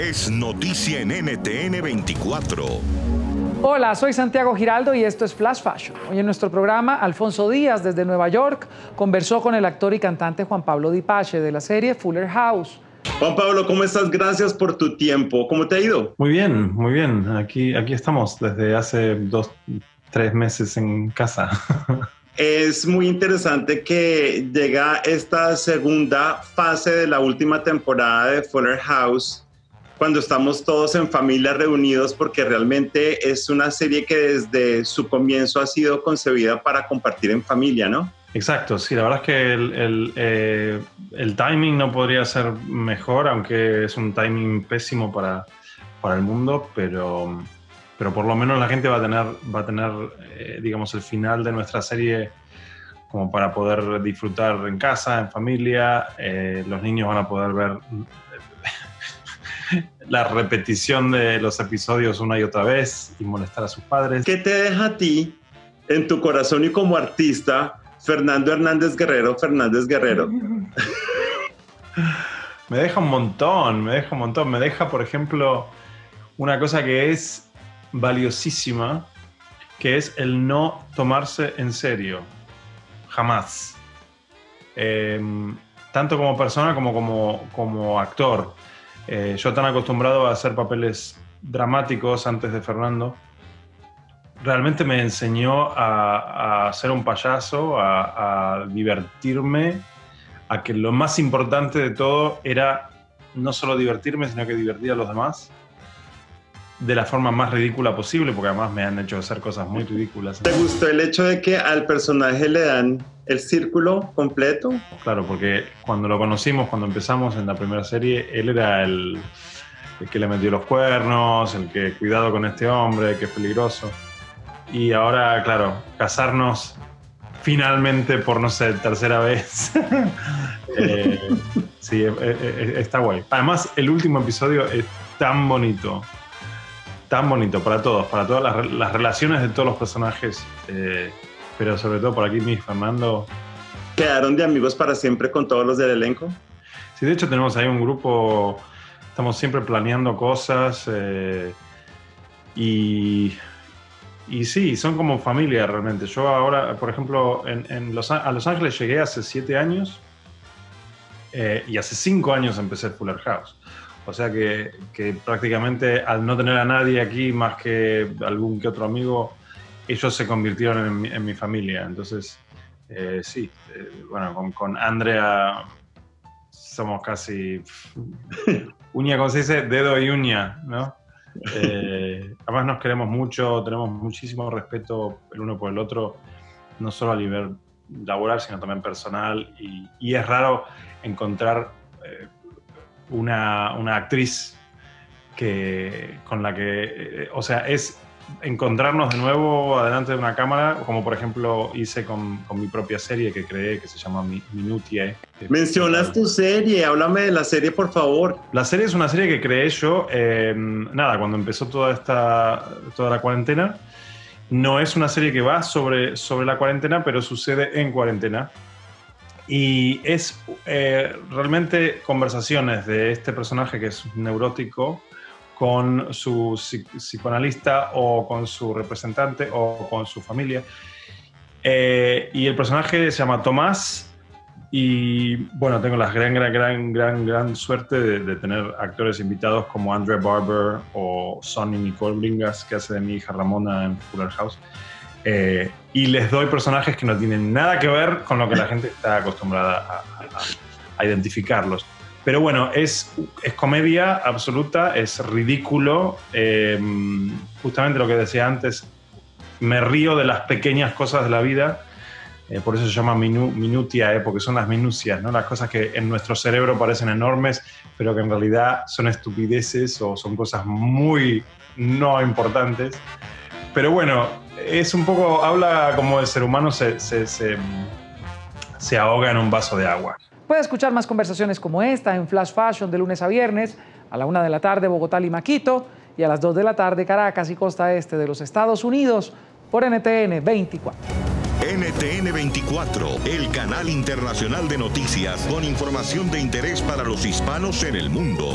Es noticia en NTN 24. Hola, soy Santiago Giraldo y esto es Flash Fashion. Hoy en nuestro programa, Alfonso Díaz desde Nueva York conversó con el actor y cantante Juan Pablo Dipache de la serie Fuller House. Juan Pablo, ¿cómo estás? Gracias por tu tiempo. ¿Cómo te ha ido? Muy bien, muy bien. Aquí, aquí estamos desde hace dos, tres meses en casa. Es muy interesante que llega esta segunda fase de la última temporada de Fuller House cuando estamos todos en familia reunidos porque realmente es una serie que desde su comienzo ha sido concebida para compartir en familia, ¿no? Exacto, sí, la verdad es que el, eh, timing no podría ser mejor, aunque es un timing pésimo para, para el mundo, pero, pero por lo menos la gente va a tener, va a tener eh, digamos, el final de nuestra serie como para poder disfrutar en casa, en familia, eh, los niños van a poder ver la repetición de los episodios una y otra vez y molestar a sus padres. ¿Qué te deja a ti en tu corazón y como artista Fernando Hernández Guerrero, Fernández Guerrero. me deja un montón, me deja un montón. Me deja, por ejemplo, una cosa que es valiosísima, que es el no tomarse en serio. Jamás. Em, tanto como persona como como, como actor. Eh, yo tan acostumbrado a hacer papeles dramáticos antes de Fernando, realmente me enseñó a, ser un payaso, a, divertirme, a que lo más importante de todo era no solo divertirme, sino que divertir a los demás de la forma más ridícula posible, porque además me han hecho hacer cosas muy ridículas. ¿Te gustó el hecho de que al personaje le dan el círculo completo? Claro, porque cuando lo conocimos, cuando empezamos en la primera serie, él era el, el que le metió los cuernos, el que cuidado con este hombre, que es peligroso. Y ahora, claro, casarnos finalmente por, no sé, tercera vez. Eh, sí, eh, eh, está guay. Además, el último episodio es tan bonito. Tan bonito para todos, para todas las, relaciones de todos los personajes. Pero sobre todo por aquí, mi Fernando. ¿Quedaron de amigos para siempre con todos los del elenco? Sí, de hecho tenemos ahí un grupo, estamos siempre planeando cosas y y sí, son como familia realmente. Yo ahora, por ejemplo, en, Los, a Los Ángeles llegué hace siete años eh, y hace cinco años empecé Fuller House. O sea que, prácticamente al no tener a nadie aquí más que algún que otro amigo, ellos se convirtieron en mi, familia. Entonces, eh, sí, eh, bueno, con, con, Andrea somos casi uña, como se dice, dedo y uña, ¿no? Eh, además nos queremos mucho, tenemos muchísimo respeto el uno por el otro, no solo a nivel laboral, sino también personal. Y, es raro encontrar una, una, actriz que, con la que, eh, o sea, es encontrarnos de nuevo adelante de una cámara, como por ejemplo hice con, con mi propia serie que creé, que se llama Minutie. Mencionas tu serie, háblame de la serie, por favor. La serie es una serie que creé yo, eh, nada, cuando empezó toda esta, toda la cuarentena. No es una serie que va sobre, sobre la cuarentena, pero sucede en cuarentena. Y es eh, realmente conversaciones de este personaje que es neurótico, con su psicoanalista o con su representante o con su familia. Eh, y el personaje se llama Tomás y bueno, tengo la gran, gran, gran, gran, gran suerte de, tener actores invitados como Andrea Barber o Sonny Nicole Bringas, que hace de mi hija Ramona en Fuller House. Eh, y les doy personajes que no tienen nada que ver con lo que la gente está acostumbrada a identificarlos. Pero bueno, es, es comedia absoluta, es ridículo. Em, justamente lo que decía antes, me río de las pequeñas cosas de la vida. Eh, por eso se llama minutia, eh, porque son las minucias, ¿no? las cosas que en nuestro cerebro parecen enormes, pero que en realidad son estupideces o son cosas muy no importantes. Pero bueno, es un poco, habla como el ser humano se, se, se ahoga en un vaso de agua. Puede escuchar más conversaciones como esta en Flash Fashion de lunes a viernes, a la una de la tarde Bogotá, y Maquito y a las 2 de la tarde Caracas y costa este de los Estados Unidos por NTN 24. NTN 24, el canal internacional de noticias con información de interés para los hispanos en el mundo.